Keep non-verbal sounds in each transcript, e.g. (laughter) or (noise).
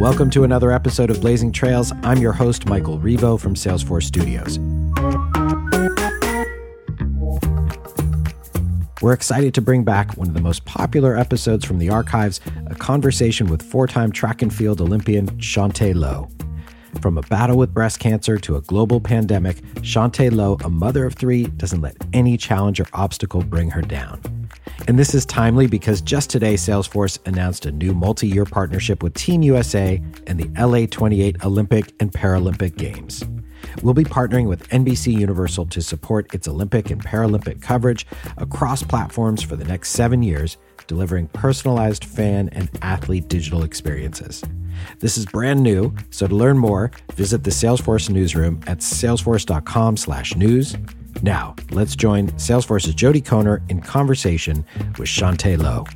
Welcome to another episode of Blazing Trails. I'm your host, Michael Revo from Salesforce Studios. We're excited to bring back one of the most popular episodes from the archives a conversation with four time track and field Olympian Chaunté Lowe. From a battle with breast cancer to a global pandemic, Chaunté Lowe, a mother of three, doesn't let any challenge or obstacle bring her down. And this is timely because just today, Salesforce announced a new multi year partnership with Team USA and the LA 28 Olympic and Paralympic Games. We'll be partnering with NBC Universal to support its Olympic and Paralympic coverage across platforms for the next seven years, delivering personalized fan and athlete digital experiences. This is brand new, so to learn more, visit the Salesforce newsroom at salesforce.com/news. Now, let's join Salesforce's Jody Kohner in conversation with Chaunté Lowe.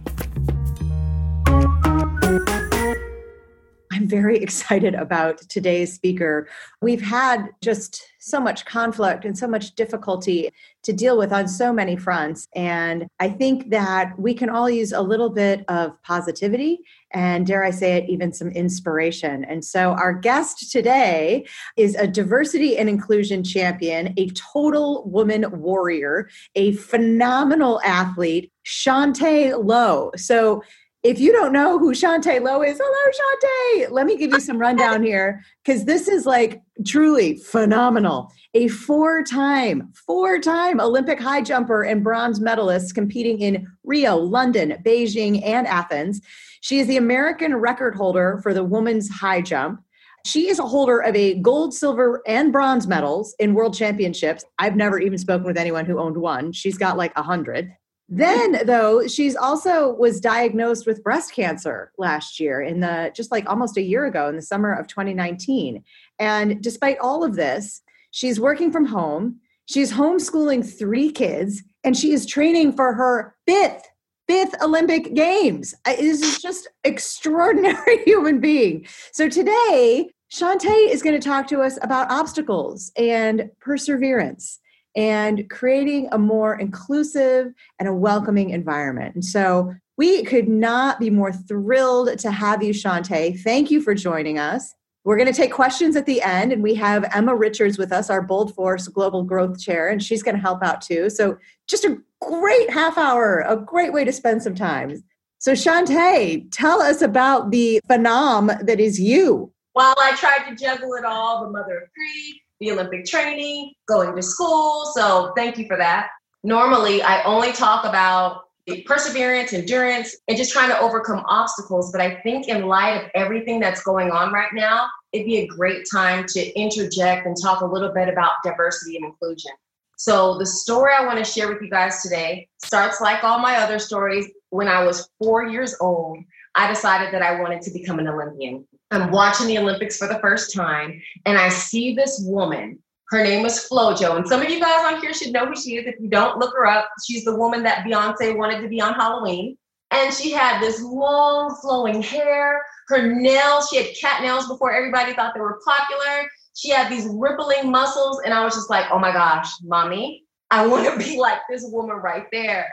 Very (laughs) excited about today's speaker. We've had just so much conflict and so much difficulty to deal with on so many fronts. And I think that we can all use a little bit of positivity and, dare I say it, even some inspiration. And so, our guest today is a diversity and inclusion champion, a total woman warrior, a phenomenal athlete, Chaunté Lowe. So, if you don't know who Chaunté Lowe is, hello, Chaunté. Let me give you some rundown (laughs) here because this is like truly phenomenal. A four time, four time Olympic high jumper and bronze medalist competing in Rio, London, Beijing, and Athens. She is the American record holder for the women's high jump. She is a holder of a gold, silver, and bronze medals in world championships. I've never even spoken with anyone who owned one. She's got like a hundred. Then, though, she's also was diagnosed with breast cancer last year in the just like almost a year ago in the summer of 2019. And despite all of this, she's working from home. She's homeschooling three kids, and she is training for her fifth fifth Olympic Games. This is just extraordinary (laughs) human being. So today, Chaunté is going to talk to us about obstacles and perseverance and creating a more inclusive and a welcoming environment. And so we could not be more thrilled to have you, Chaunté. Thank you for joining us. We're going to take questions at the end, and we have Emma Richards with us, our BOLDforce Global Growth Chair, and she's going to help out too. So, just a great half hour, a great way to spend some time. So, Chaunté, tell us about the phenom that is you. While I tried to juggle it all the mother of three, the Olympic training, going to school. So thank you for that. Normally, I only talk about perseverance, endurance, and just trying to overcome obstacles. But I think in light of everything that's going on right now, it'd be a great time to interject and talk a little bit about diversity and inclusion. So, the story I want to share with you guys today starts like all my other stories. When I was four years old, I decided that I wanted to become an Olympian. I'm watching the Olympics for the first time, and I see this woman. Her name is Flojo, and some of you guys on here should know who she is. If you don't, look her up. She's the woman that Beyonce wanted to be on Halloween. And she had this long, flowing hair. Her nails, she had cat nails before everybody thought they were popular. She had these rippling muscles, and I was just like, oh my gosh, mommy, I want to be like this woman right there.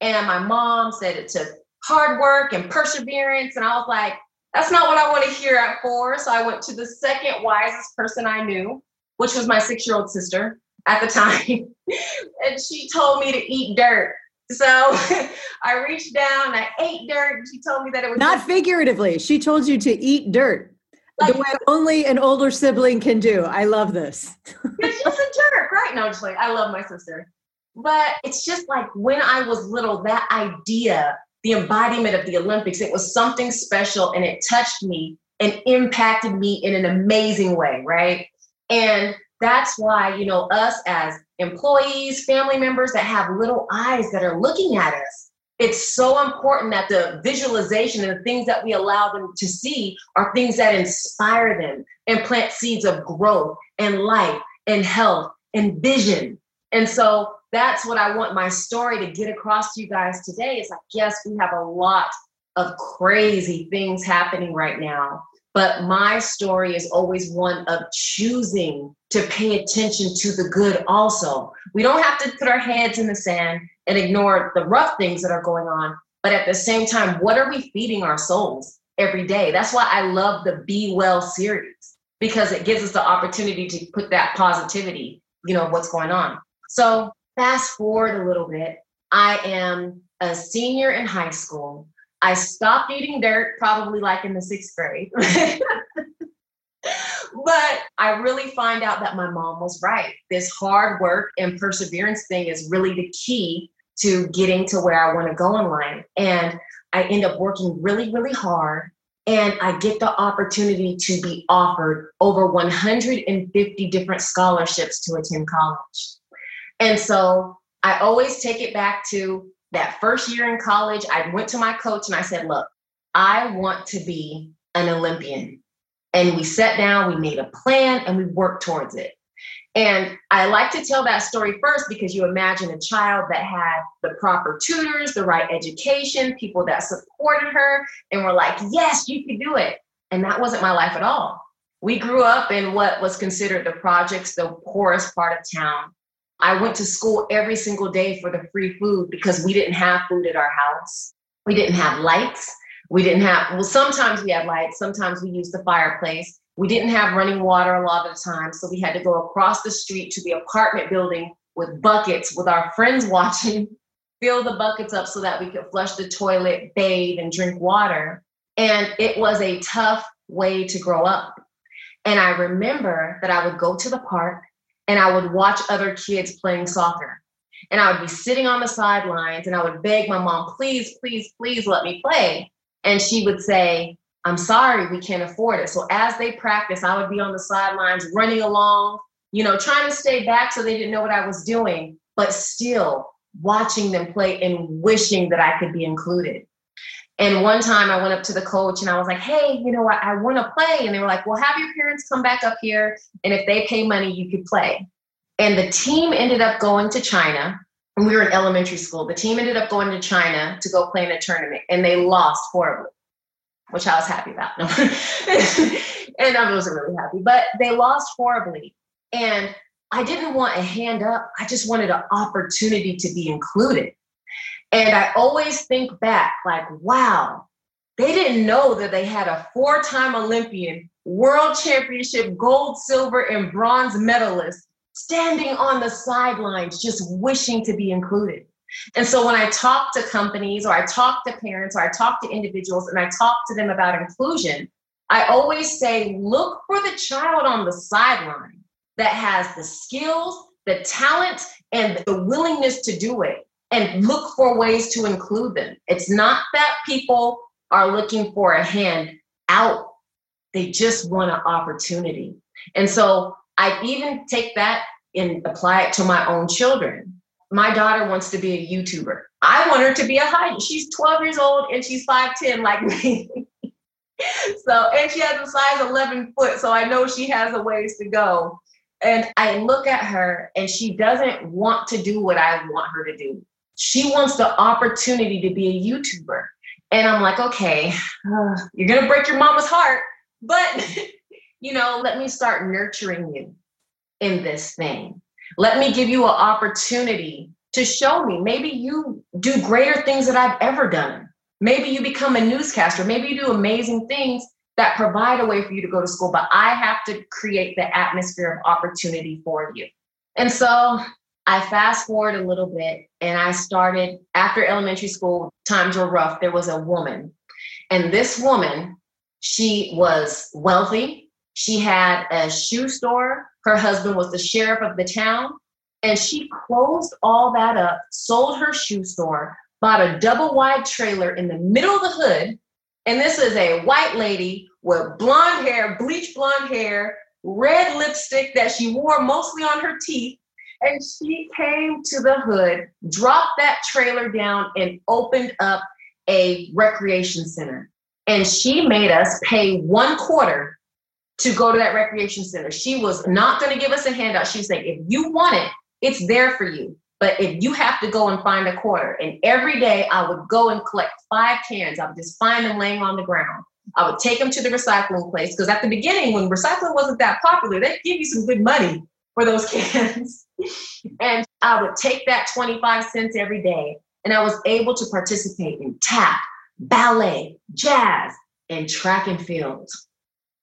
And my mom said it took hard work and perseverance. And I was like, that's not what I want to hear at four. So I went to the second wisest person I knew, which was my six year old sister at the (laughs) time. and she told me to eat dirt. So (laughs) I reached down, I ate dirt. And she told me that it was not figuratively. She told you to eat dirt. Like, the way only an older sibling can do. I love this. (laughs) it's just a jerk, right? No, just like I love my sister. But it's just like when I was little, that idea the embodiment of the Olympics. It was something special and it touched me and impacted me in an amazing way, right? And that's why, you know, us as employees, family members that have little eyes that are looking at us, it's so important that the visualization and the things that we allow them to see are things that inspire them and plant seeds of growth and life and health and vision. And so that's what I want my story to get across to you guys today. Is like, yes, we have a lot of crazy things happening right now, but my story is always one of choosing to pay attention to the good also. We don't have to put our heads in the sand and ignore the rough things that are going on, but at the same time, what are we feeding our souls? every day. That's why I love the Be Well series because it gives us the opportunity to put that positivity, you know, what's going on. So fast forward a little bit. I am a senior in high school. I stopped eating dirt probably like in the sixth grade. (laughs) but I really find out that my mom was right. This hard work and perseverance thing is really the key to getting to where I want to go in life. And I end up working really, really hard. And I get the opportunity to be offered over 150 different scholarships to attend college. And so I always take it back to that first year in college. I went to my coach and I said, Look, I want to be an Olympian. And we sat down, we made a plan, and we worked towards it. And I like to tell that story first because you imagine a child that had the proper tutors, the right education, people that supported her and were like, yes, you can do it. And that wasn't my life at all. We grew up in what was considered the projects, the poorest part of town. I went to school every single day for the free food because we didn't have food at our house. We didn't have lights. We didn't have, well, sometimes we had lights, sometimes we used the fireplace. We didn't have running water a lot of the time. So we had to go across the street to the apartment building with buckets with our friends watching, (laughs) fill the buckets up so that we could flush the toilet, bathe, and drink water. And it was a tough way to grow up. And I remember that I would go to the park and I would watch other kids playing soccer. And I would be sitting on the sidelines and I would beg my mom, please, please, please let me play. And she would say, I'm sorry, we can't afford it. So as they practice, I would be on the sidelines running along, you know, trying to stay back so they didn't know what I was doing, but still watching them play and wishing that I could be included. And one time I went up to the coach and I was like, hey, you know what? I, want to play. And they were like, well, have your parents come back up here. And if they pay money, you could play. And the team ended up going to China and we were in elementary school. The team ended up going to China to go play in a tournament, and they lost horribly, which I was happy about. (laughs) and I wasn't really happy, but they lost horribly. And I didn't want a hand up. I just wanted an opportunity to be included. And I always think back, like, wow, they didn't know that they had a four time Olympian, world championship, gold, silver, and bronze medalist standing on the sidelines just wishing to be included. And so when I talk to companies or I talk to parents or I talk to individuals and I talk to them about inclusion, I always say, look for the child on the sideline that has the skills, the talent, and the willingness to do it, and look for ways to include them. It's not that people are looking for a hand out, they just want an opportunity. And so I even take that and apply it to my own children. My daughter wants to be a YouTuber. I want her to be a high. She's 12 years old and she's 5'10 like me. (laughs) so, and she has a size 11 foot. So I know she has a ways to go. And I look at her and she doesn't want to do what I want her to do. She wants the opportunity to be a YouTuber. And I'm like, okay, uh, you're going to break your mama's heart, but (laughs) you know, let me start nurturing you in this thing. Let me give you an opportunity to show me. Maybe you do greater things that I've ever done. Maybe you become a newscaster. Maybe you do amazing things that provide a way for you to go to school, but I have to create the atmosphere of opportunity for you. And so I fast forward a little bit and I started after elementary school, times were rough. There was a woman, and this woman, she was wealthy, she had a shoe store. Her husband was the sheriff of the town. And she closed all that up, sold her shoe store, bought a double wide trailer in the middle of the hood. And this is a white lady with blonde hair, bleach blonde hair, red lipstick that she wore mostly on her teeth. And she came to the hood, dropped that trailer down, and opened up a recreation center. And she made us pay one quarter to go to that recreation center. She was not going to give us a handout. She was saying, if you want it, it's there for you. But if you have to go and find a quarter, and every day I would go and collect five cans, I would just find them laying on the ground. I would take them to the recycling place because at the beginning, when recycling wasn't that popular, they'd give you some good money for those (laughs) cans. And I would take that 25 cents every day, and I was able to participate in tap, ballet, jazz, and track and field.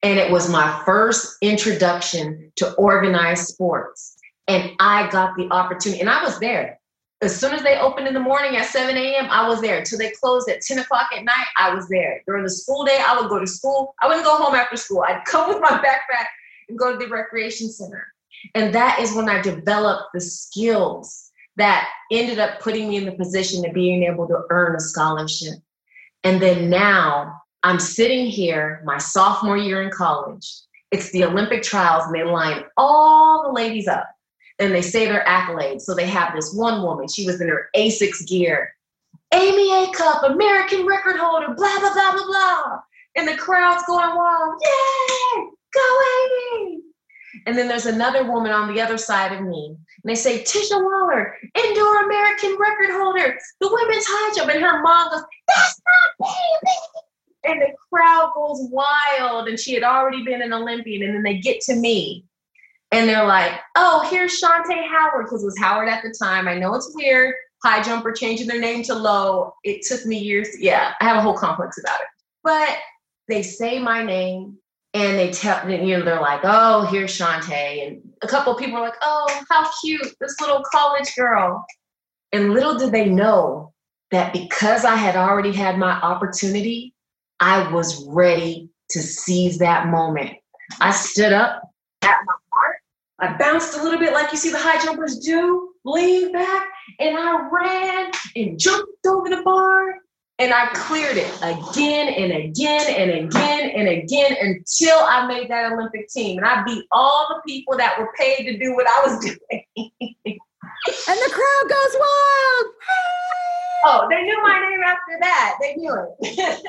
And it was my first introduction to organized sports. And I got the opportunity, and I was there. As soon as they opened in the morning at 7 a.m., I was there. Until they closed at 10 o'clock at night, I was there. During the school day, I would go to school. I wouldn't go home after school. I'd come with my backpack and go to the recreation center. And that is when I developed the skills that ended up putting me in the position of being able to earn a scholarship. And then now I'm sitting here, my sophomore year in college. It's the Olympic trials, and they line all the ladies up and they say their accolades. So they have this one woman, she was in her Asics gear, Amy Acuff, American record holder, blah, blah, blah, blah, blah. And the crowd's going wild. Yay! Go! And then there's another woman on the other side of me. And they say, Tisha Waller, indoor American record holder, the women's high jump. And her mom goes, That's not baby. And the crowd goes wild. And she had already been an Olympian. And then they get to me and they're like, Oh, here's Chaunté Howard, because it was Howard at the time. I know it's weird. High jumper changing their name to low. It took me years. To, yeah, I have a whole complex about it. But they say my name and they tell you know they're like oh here's Chaunté and a couple people are like oh how cute this little college girl. And little did they know that because I had already had my opportunity I was ready to seize that moment. I stood up at my heart. I bounced a little bit like you see the high jumpers do leaned back and I ran and jumped over the bar and I cleared it again and again and again and again until I made that Olympic team. And I beat all the people that were paid to do what I was doing. and the crowd goes wild. (laughs) oh, they knew my name after that. They knew it.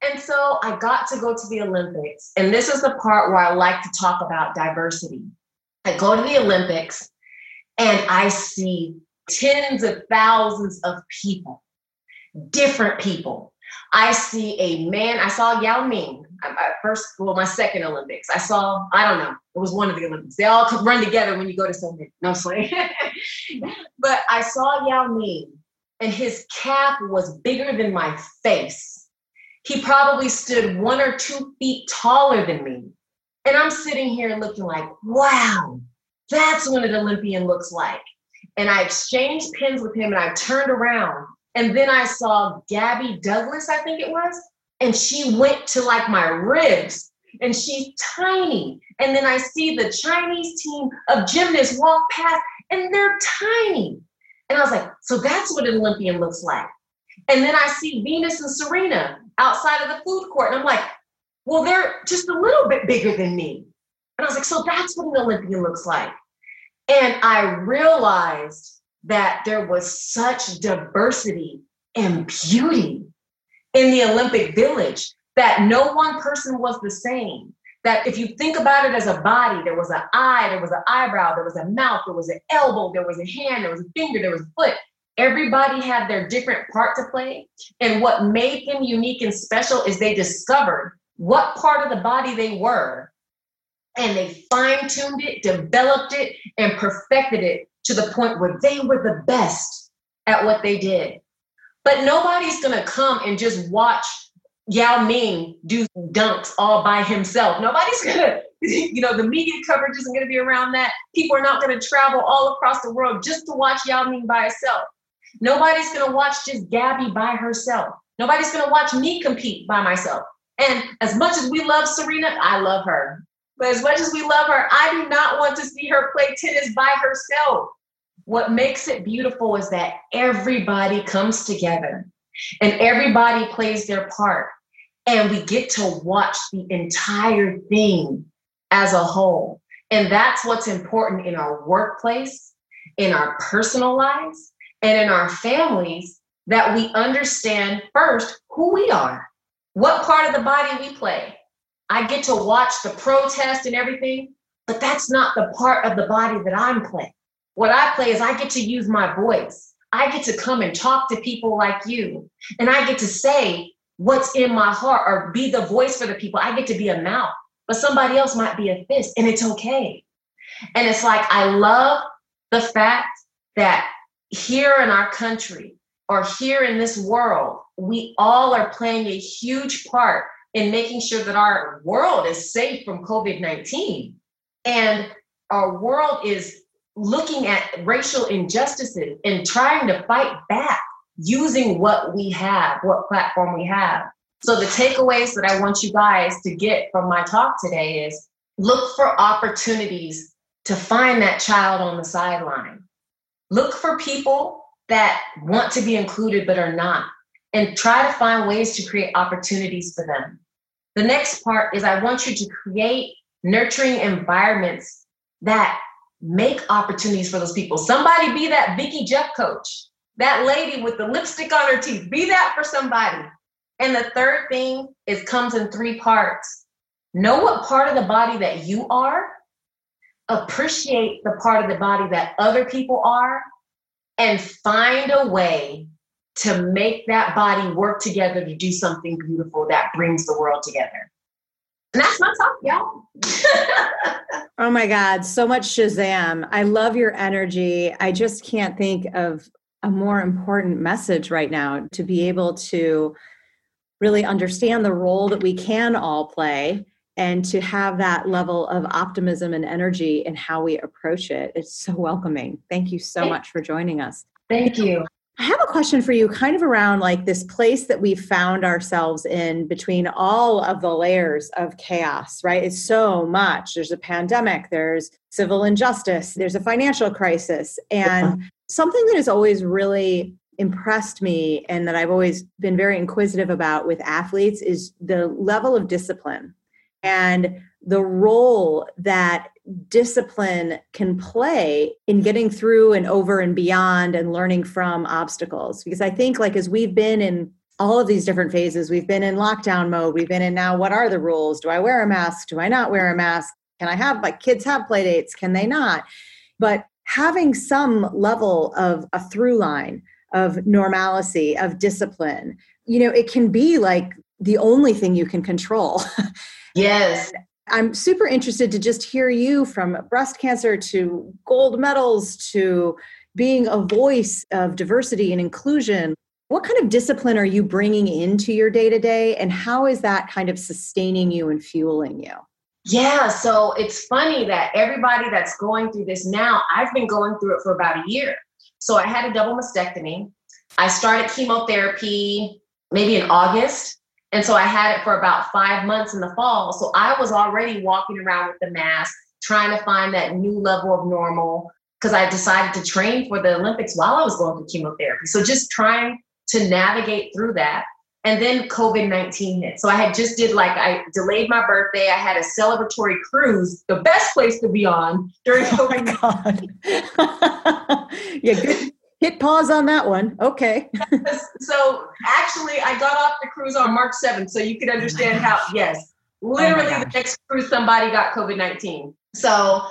(laughs) and so I got to go to the Olympics. And this is the part where I like to talk about diversity. I go to the Olympics and I see tens of thousands of people different people. I see a man, I saw Yao Ming at first, well, my second Olympics. I saw, I don't know, it was one of the Olympics. They all could run together when you go to so many. No, sorry. but I saw Yao Ming and his cap was bigger than my face. He probably stood one or two feet taller than me. And I'm sitting here looking like, wow, that's what an Olympian looks like. And I exchanged pins with him and I turned around and then I saw Gabby Douglas, I think it was, and she went to like my ribs and she's tiny. And then I see the Chinese team of gymnasts walk past and they're tiny. And I was like, so that's what an Olympian looks like. And then I see Venus and Serena outside of the food court. And I'm like, well, they're just a little bit bigger than me. And I was like, so that's what an Olympian looks like. And I realized that there was such diversity and beauty in the Olympic Village that no one person was the same. That if you think about it as a body, there was an eye, there was an eyebrow, there was a mouth, there was an elbow, there was a hand, there was a finger, there was a foot. Everybody had their different part to play. And what made them unique and special is they discovered what part of the body they were and they fine tuned it, developed it, and perfected it to the point where they were the best at what they did. But nobody's gonna come and just watch Yao Ming do dunks all by himself. Nobody's gonna, (laughs) you know, the media coverage isn't gonna be around that. People are not gonna travel all across the world just to watch Yao Ming by herself. Nobody's gonna watch just Gabby by herself. Nobody's gonna watch me compete by myself. And as much as we love Serena, I love her. But as much as we love her, I do not want to see her play tennis by herself. What makes it beautiful is that everybody comes together and everybody plays their part. And we get to watch the entire thing as a whole. And that's what's important in our workplace, in our personal lives, and in our families that we understand first who we are, what part of the body we play. I get to watch the protest and everything, but that's not the part of the body that I'm playing. What I play is I get to use my voice. I get to come and talk to people like you. And I get to say what's in my heart or be the voice for the people. I get to be a mouth, but somebody else might be a fist, and it's okay. And it's like, I love the fact that here in our country or here in this world, we all are playing a huge part in making sure that our world is safe from COVID 19. And our world is looking at racial injustices and trying to fight back using what we have, what platform we have. So, the takeaways that I want you guys to get from my talk today is look for opportunities to find that child on the sideline. Look for people that want to be included but are not, and try to find ways to create opportunities for them. The next part is I want you to create nurturing environments that make opportunities for those people. Somebody be that Vicky Jeff coach, that lady with the lipstick on her teeth, be that for somebody. And the third thing is comes in three parts. Know what part of the body that you are, appreciate the part of the body that other people are, and find a way to make that body work together to do something beautiful that brings the world together. And that's my talk, y'all. (laughs) oh my God, so much Shazam. I love your energy. I just can't think of a more important message right now to be able to really understand the role that we can all play and to have that level of optimism and energy in how we approach it. It's so welcoming. Thank you so much for joining us. Thank you. I have a question for you, kind of around like this place that we've found ourselves in between all of the layers of chaos, right? It's so much. There's a pandemic, there's civil injustice, there's a financial crisis. And something that has always really impressed me and that I've always been very inquisitive about with athletes is the level of discipline and the role that discipline can play in getting through and over and beyond and learning from obstacles. Because i think like as we've been in all of these different phases we've been in lockdown mode we've been in now what are the rules? Do i wear a mask? Do i not wear a mask? Can i have my kids have play dates? Can they not? But having some level of a through line of normalcy of discipline you know it can be like the only thing you can control. (laughs) Yes I'm super interested to just hear you from breast cancer to gold medals to being a voice of diversity and inclusion. What kind of discipline are you bringing into your day to day, and how is that kind of sustaining you and fueling you? Yeah, so it's funny that everybody that's going through this now, I've been going through it for about a year. So I had a double mastectomy. I started chemotherapy maybe in August. And so I had it for about five months in the fall. So I was already walking around with the mask, trying to find that new level of normal because I decided to train for the Olympics while I was going through chemotherapy. So just trying to navigate through that. And then COVID 19 hit. So I had just did like, I delayed my birthday. I had a celebratory cruise, the best place to be on during COVID. (laughs) Oh my God. (laughs) yeah, good, hit pause on that one. Okay. (laughs) so actually, I got off the cruise on March 7th, so you can understand how, yes, oh literally oh the next cruise, somebody got COVID 19. So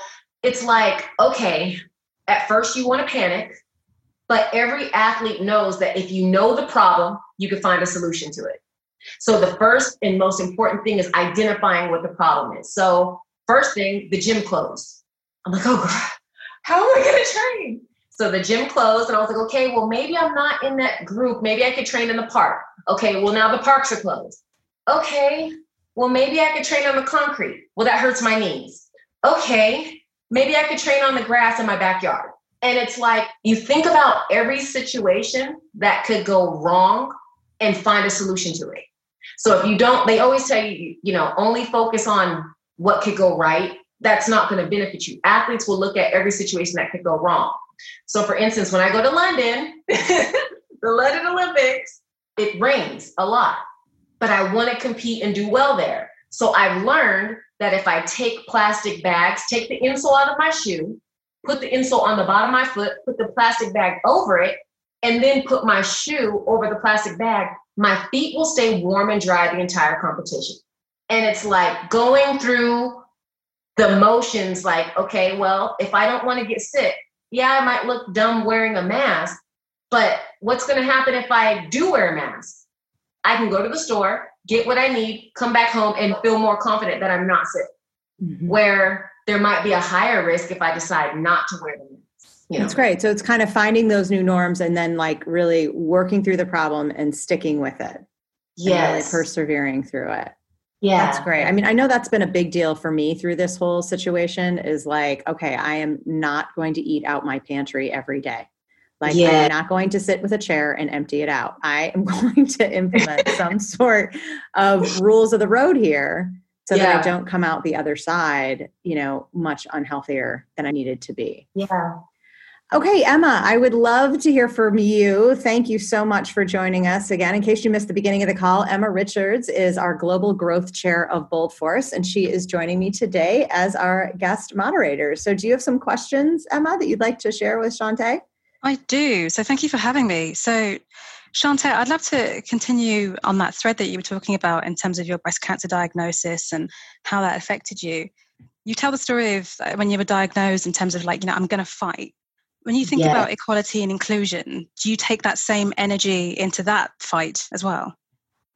it's like, okay, at first you want to panic, but every athlete knows that if you know the problem, you can find a solution to it. So the first and most important thing is identifying what the problem is. So, first thing, the gym closed. I'm like, oh God, how am I going to train? So the gym closed, and I was like, okay, well, maybe I'm not in that group. Maybe I could train in the park. Okay, well, now the parks are closed. Okay, well, maybe I could train on the concrete. Well, that hurts my knees. Okay, maybe I could train on the grass in my backyard. And it's like you think about every situation that could go wrong and find a solution to it. So if you don't, they always tell you, you know, only focus on what could go right. That's not going to benefit you. Athletes will look at every situation that could go wrong. So, for instance, when I go to London, (laughs) the London Olympics, it rains a lot, but I want to compete and do well there. So, I've learned that if I take plastic bags, take the insole out of my shoe, put the insole on the bottom of my foot, put the plastic bag over it, and then put my shoe over the plastic bag, my feet will stay warm and dry the entire competition. And it's like going through the motions like, okay, well, if I don't want to get sick, yeah, I might look dumb wearing a mask, but what's going to happen if I do wear a mask? I can go to the store, get what I need, come back home, and feel more confident that I'm not sick. Mm-hmm. Where there might be a higher risk if I decide not to wear the mask. You know? That's great. So it's kind of finding those new norms and then like really working through the problem and sticking with it. Yes. Really persevering through it. Yeah. That's great. I mean, I know that's been a big deal for me through this whole situation is like, okay, I am not going to eat out my pantry every day. Like, yeah. I'm not going to sit with a chair and empty it out. I am (laughs) going to implement (laughs) some sort of rules of the road here so yeah. that I don't come out the other side, you know, much unhealthier than I needed to be. Yeah. Okay, Emma, I would love to hear from you. Thank you so much for joining us again. In case you missed the beginning of the call, Emma Richards is our Global Growth Chair of BOLDforce, and she is joining me today as our guest moderator. So, do you have some questions, Emma, that you'd like to share with Chaunté? I do. So, thank you for having me. So, Chaunté, I'd love to continue on that thread that you were talking about in terms of your breast cancer diagnosis and how that affected you. You tell the story of uh, when you were diagnosed in terms of like, you know, I'm going to fight when you think about equality and inclusion, do you take that same energy into that fight as well?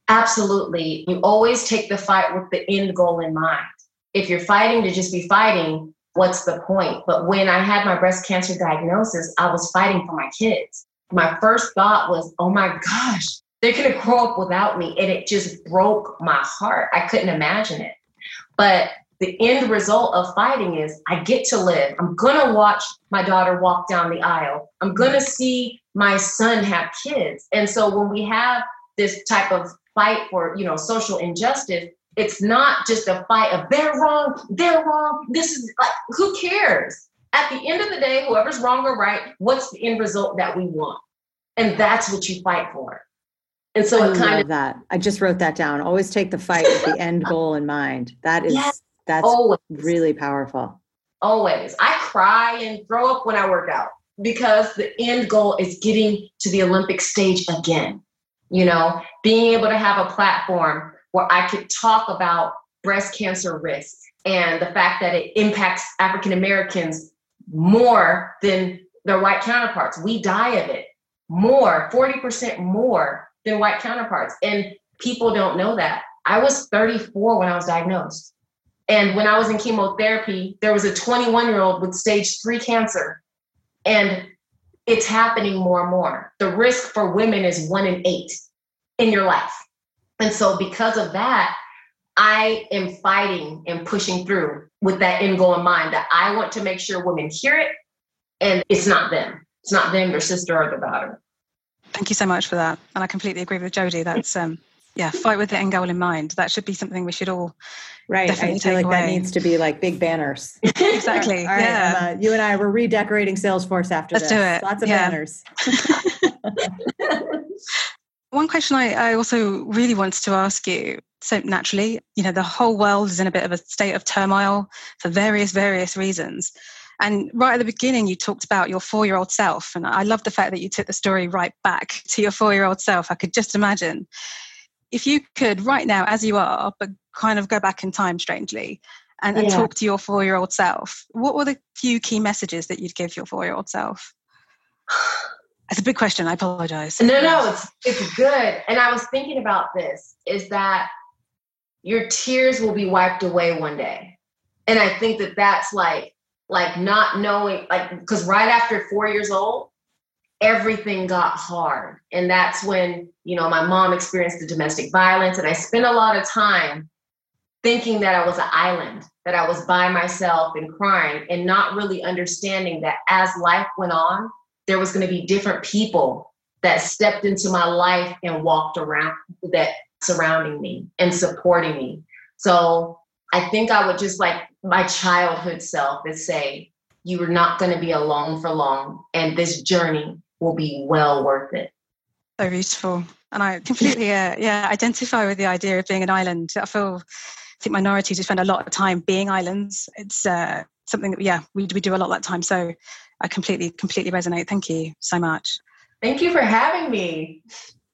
Absolutely. You always take the fight with the end goal in mind. If you're fighting to just be fighting, what's the point? But when I had my breast cancer diagnosis, I was fighting for my kids. My first thought was, oh my gosh, they're going to grow up without me. And it just broke my heart. I couldn't imagine it. But the end result of fighting is I get to live. I'm going to watch my daughter walk down the aisle. I'm going to see my son have kids. And so when we have this type of fight for, you know, social injustice, it's not just a fight of they're wrong, they're wrong. This is like, who cares? At the end of the day, whoever's wrong or right, what's the end result that we want? And that's what you fight for. And so I it kind of that. I just wrote that down. Always take the fight with the end goal in mind. That is yes. That's Always. really powerful. Always. I cry and throw up when I work out because the end goal is getting to the Olympic stage again. You know, being able to have a platform where I could talk about breast cancer risk and the fact that it impacts African Americans more than their white counterparts. We die of it more, 40% more than white counterparts. And people don't know that. I was 34 when I was diagnosed. And when I was in chemotherapy, there was a 21 year old with stage three cancer. And it's happening more and more. The risk for women is one in eight in your life. And so, because of that, I am fighting and pushing through with that end goal in mind that I want to make sure women hear it and it's not them. It's not them, their sister or their daughter. Thank you so much for that. And I completely agree with Jody. That's um yeah, fight with the end goal in mind. That should be something we should all right. I feel like away. that needs to be like big banners. (laughs) exactly. (laughs) all right, yeah. Emma, you and I we're redecorating Salesforce after Let's this. do it. Lots of yeah. banners. (laughs) One question I, I also really wanted to ask you. So naturally, you know, the whole world is in a bit of a state of turmoil for various, various reasons. And right at the beginning, you talked about your four year old self. And I love the fact that you took the story right back to your four year old self. I could just imagine if you could right now as you are but kind of go back in time strangely and, and yeah. talk to your four year old self what were the few key messages that you'd give your four year old self? It's a big question. I apologize. No no it's it's good. And i was thinking about this is that your tears will be wiped away one day. And i think that that's like like not knowing like because right after four years old everything got hard. And that's when, you know, my mom experienced the domestic violence. And I spent a lot of time thinking that I was an island, that I was by myself and crying, and not really understanding that as life went on, there was going to be different people that stepped into my life and walked around that surrounding me and supporting me. So I think I would just like my childhood self is say, you are not going to be alone for long. And this journey will be well worth it. So beautiful. And I completely, uh, yeah, identify with the idea of being an island. I feel, I think minorities we spend a lot of time being islands. It's uh, something that, yeah, we, we do a lot of that time. So I completely, completely resonate. Thank you so much. Thank you for having me.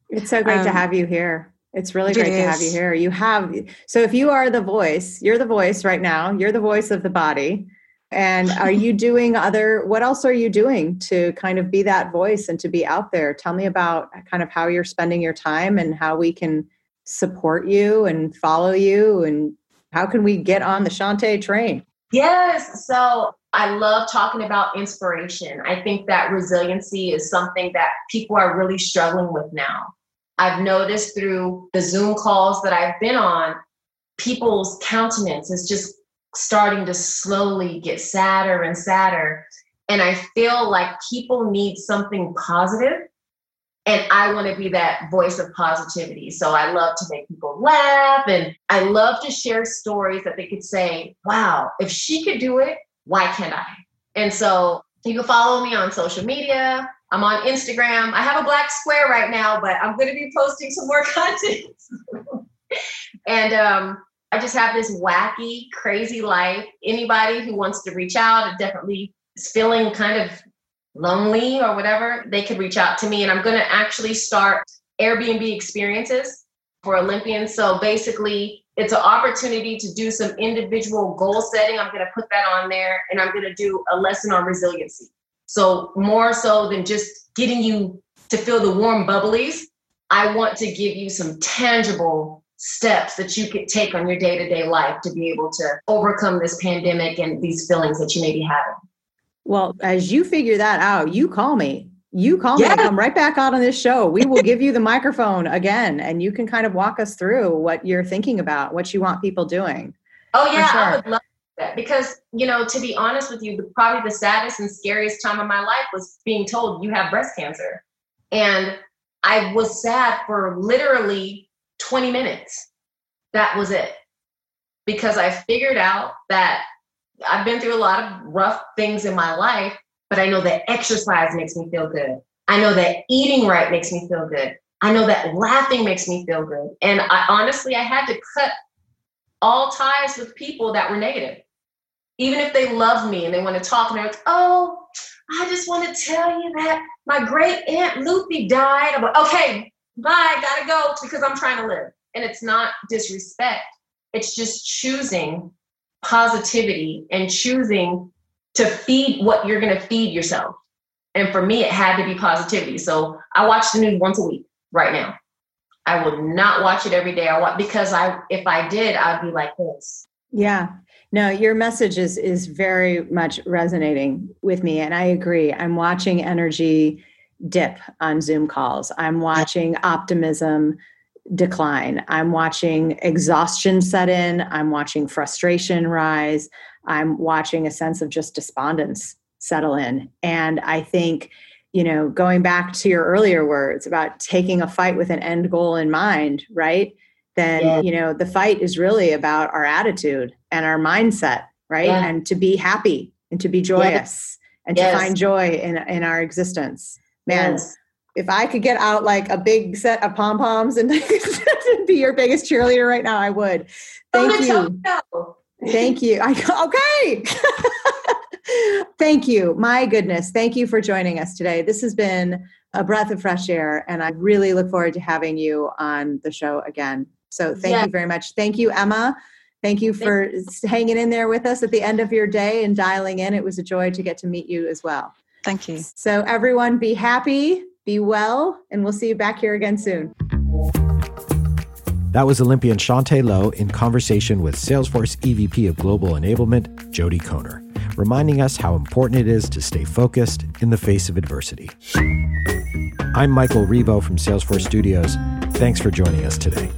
It's so great um, to have you here. It's really great to have you here. You have, so if you are the voice, you're the voice right now, you're the voice of the body. And are you doing other, what else are you doing to kind of be that voice and to be out there? Tell me about kind of how you're spending your time and how we can support you and follow you and how can we get on the Chaunté train? Yes. So I love talking about inspiration. I think that resiliency is something that people are really struggling with now. I've noticed through the Zoom calls that I've been on, people's countenance is just starting to slowly get sadder and sadder. And I feel like people need something positive, And I want to be that voice of positivity. So I love to make people laugh and I love to share stories that they could say, wow, if she could do it, why can't I? And so you can follow me on social media. I'm on Instagram. I have a black square right now, but I'm going to be posting some more (laughs) content. and um, I just have this wacky, crazy life. Anybody who wants to reach out definitely is feeling kind of lonely or whatever, they could reach out to me. And I'm going to actually start Airbnb experiences for Olympians. So basically, it's an opportunity to do some individual goal setting. I'm going to put that on there and I'm going to do a lesson on resiliency. So, more so than just getting you to feel the warm bubblies, I want to give you some tangible steps that you could take on your day to day life to be able to overcome this pandemic and these feelings that you may be having. Well, as you figure that out, you call me. You call yeah. me. Come right back out on this show. We will give you the (laughs) microphone again, and you can kind of walk us through what you're thinking about, what you want people doing. Oh yeah, sure. I would love that because you know, to be honest with you, probably the saddest and scariest time of my life was being told you have breast cancer, and I was sad for literally 20 minutes. That was it. Because I figured out that I've been through a lot of rough things in my life, but I know that exercise makes me feel good. I know that eating right makes me feel good. I know that laughing makes me feel good. And I honestly, I had to cut all ties with people that were negative. Even if they love me and they want to talk and they're like, oh, I just want to tell you that my great aunt Lucy died. I'm like, okay, bye, gotta go because I'm trying to live. And it's not disrespect, it's just choosing positivity and choosing to feed what you're gonna feed yourself. And for me, it had to be positivity. So I watch the news once a week right now. I will not watch it every day. I watch because I if I did, I'd be like this. Yeah. No, your message is is very much resonating with me. And I agree. I'm watching energy dip on Zoom calls. I'm watching optimism decline. I'm watching exhaustion set in. I'm watching frustration rise. I'm watching a sense of just despondence settle in. And I think, you know, going back to your earlier words about taking a fight with an end goal in mind, right? Then, yeah. you know, the fight is really about our attitude and our mindset, right? Yeah. And to be happy and to be joyous yes. and to find joy in, in our existence man yes. if i could get out like a big set of pom-poms and (laughs) be your biggest cheerleader right now i would. Thank you. Thank you. I, (laughs) okay. Thank you. My goodness. Thank you for joining us today. This has been a breath of fresh air and i really look forward to having you on the show again. So thank you very much. Thank you emma. Thank you for hanging in there with us at the end of your day and dialing in. It was a joy to get to meet you as well. Thank you. So, everyone, be happy, be well, and we'll see you back here again soon. That was Olympian Chaunté Lowe in conversation with Salesforce EVP of Global Enablement, Jody Kohner, reminding us how important it is to stay focused in the face of adversity. I'm Michael Revo from Salesforce Studios. Thanks for joining us today.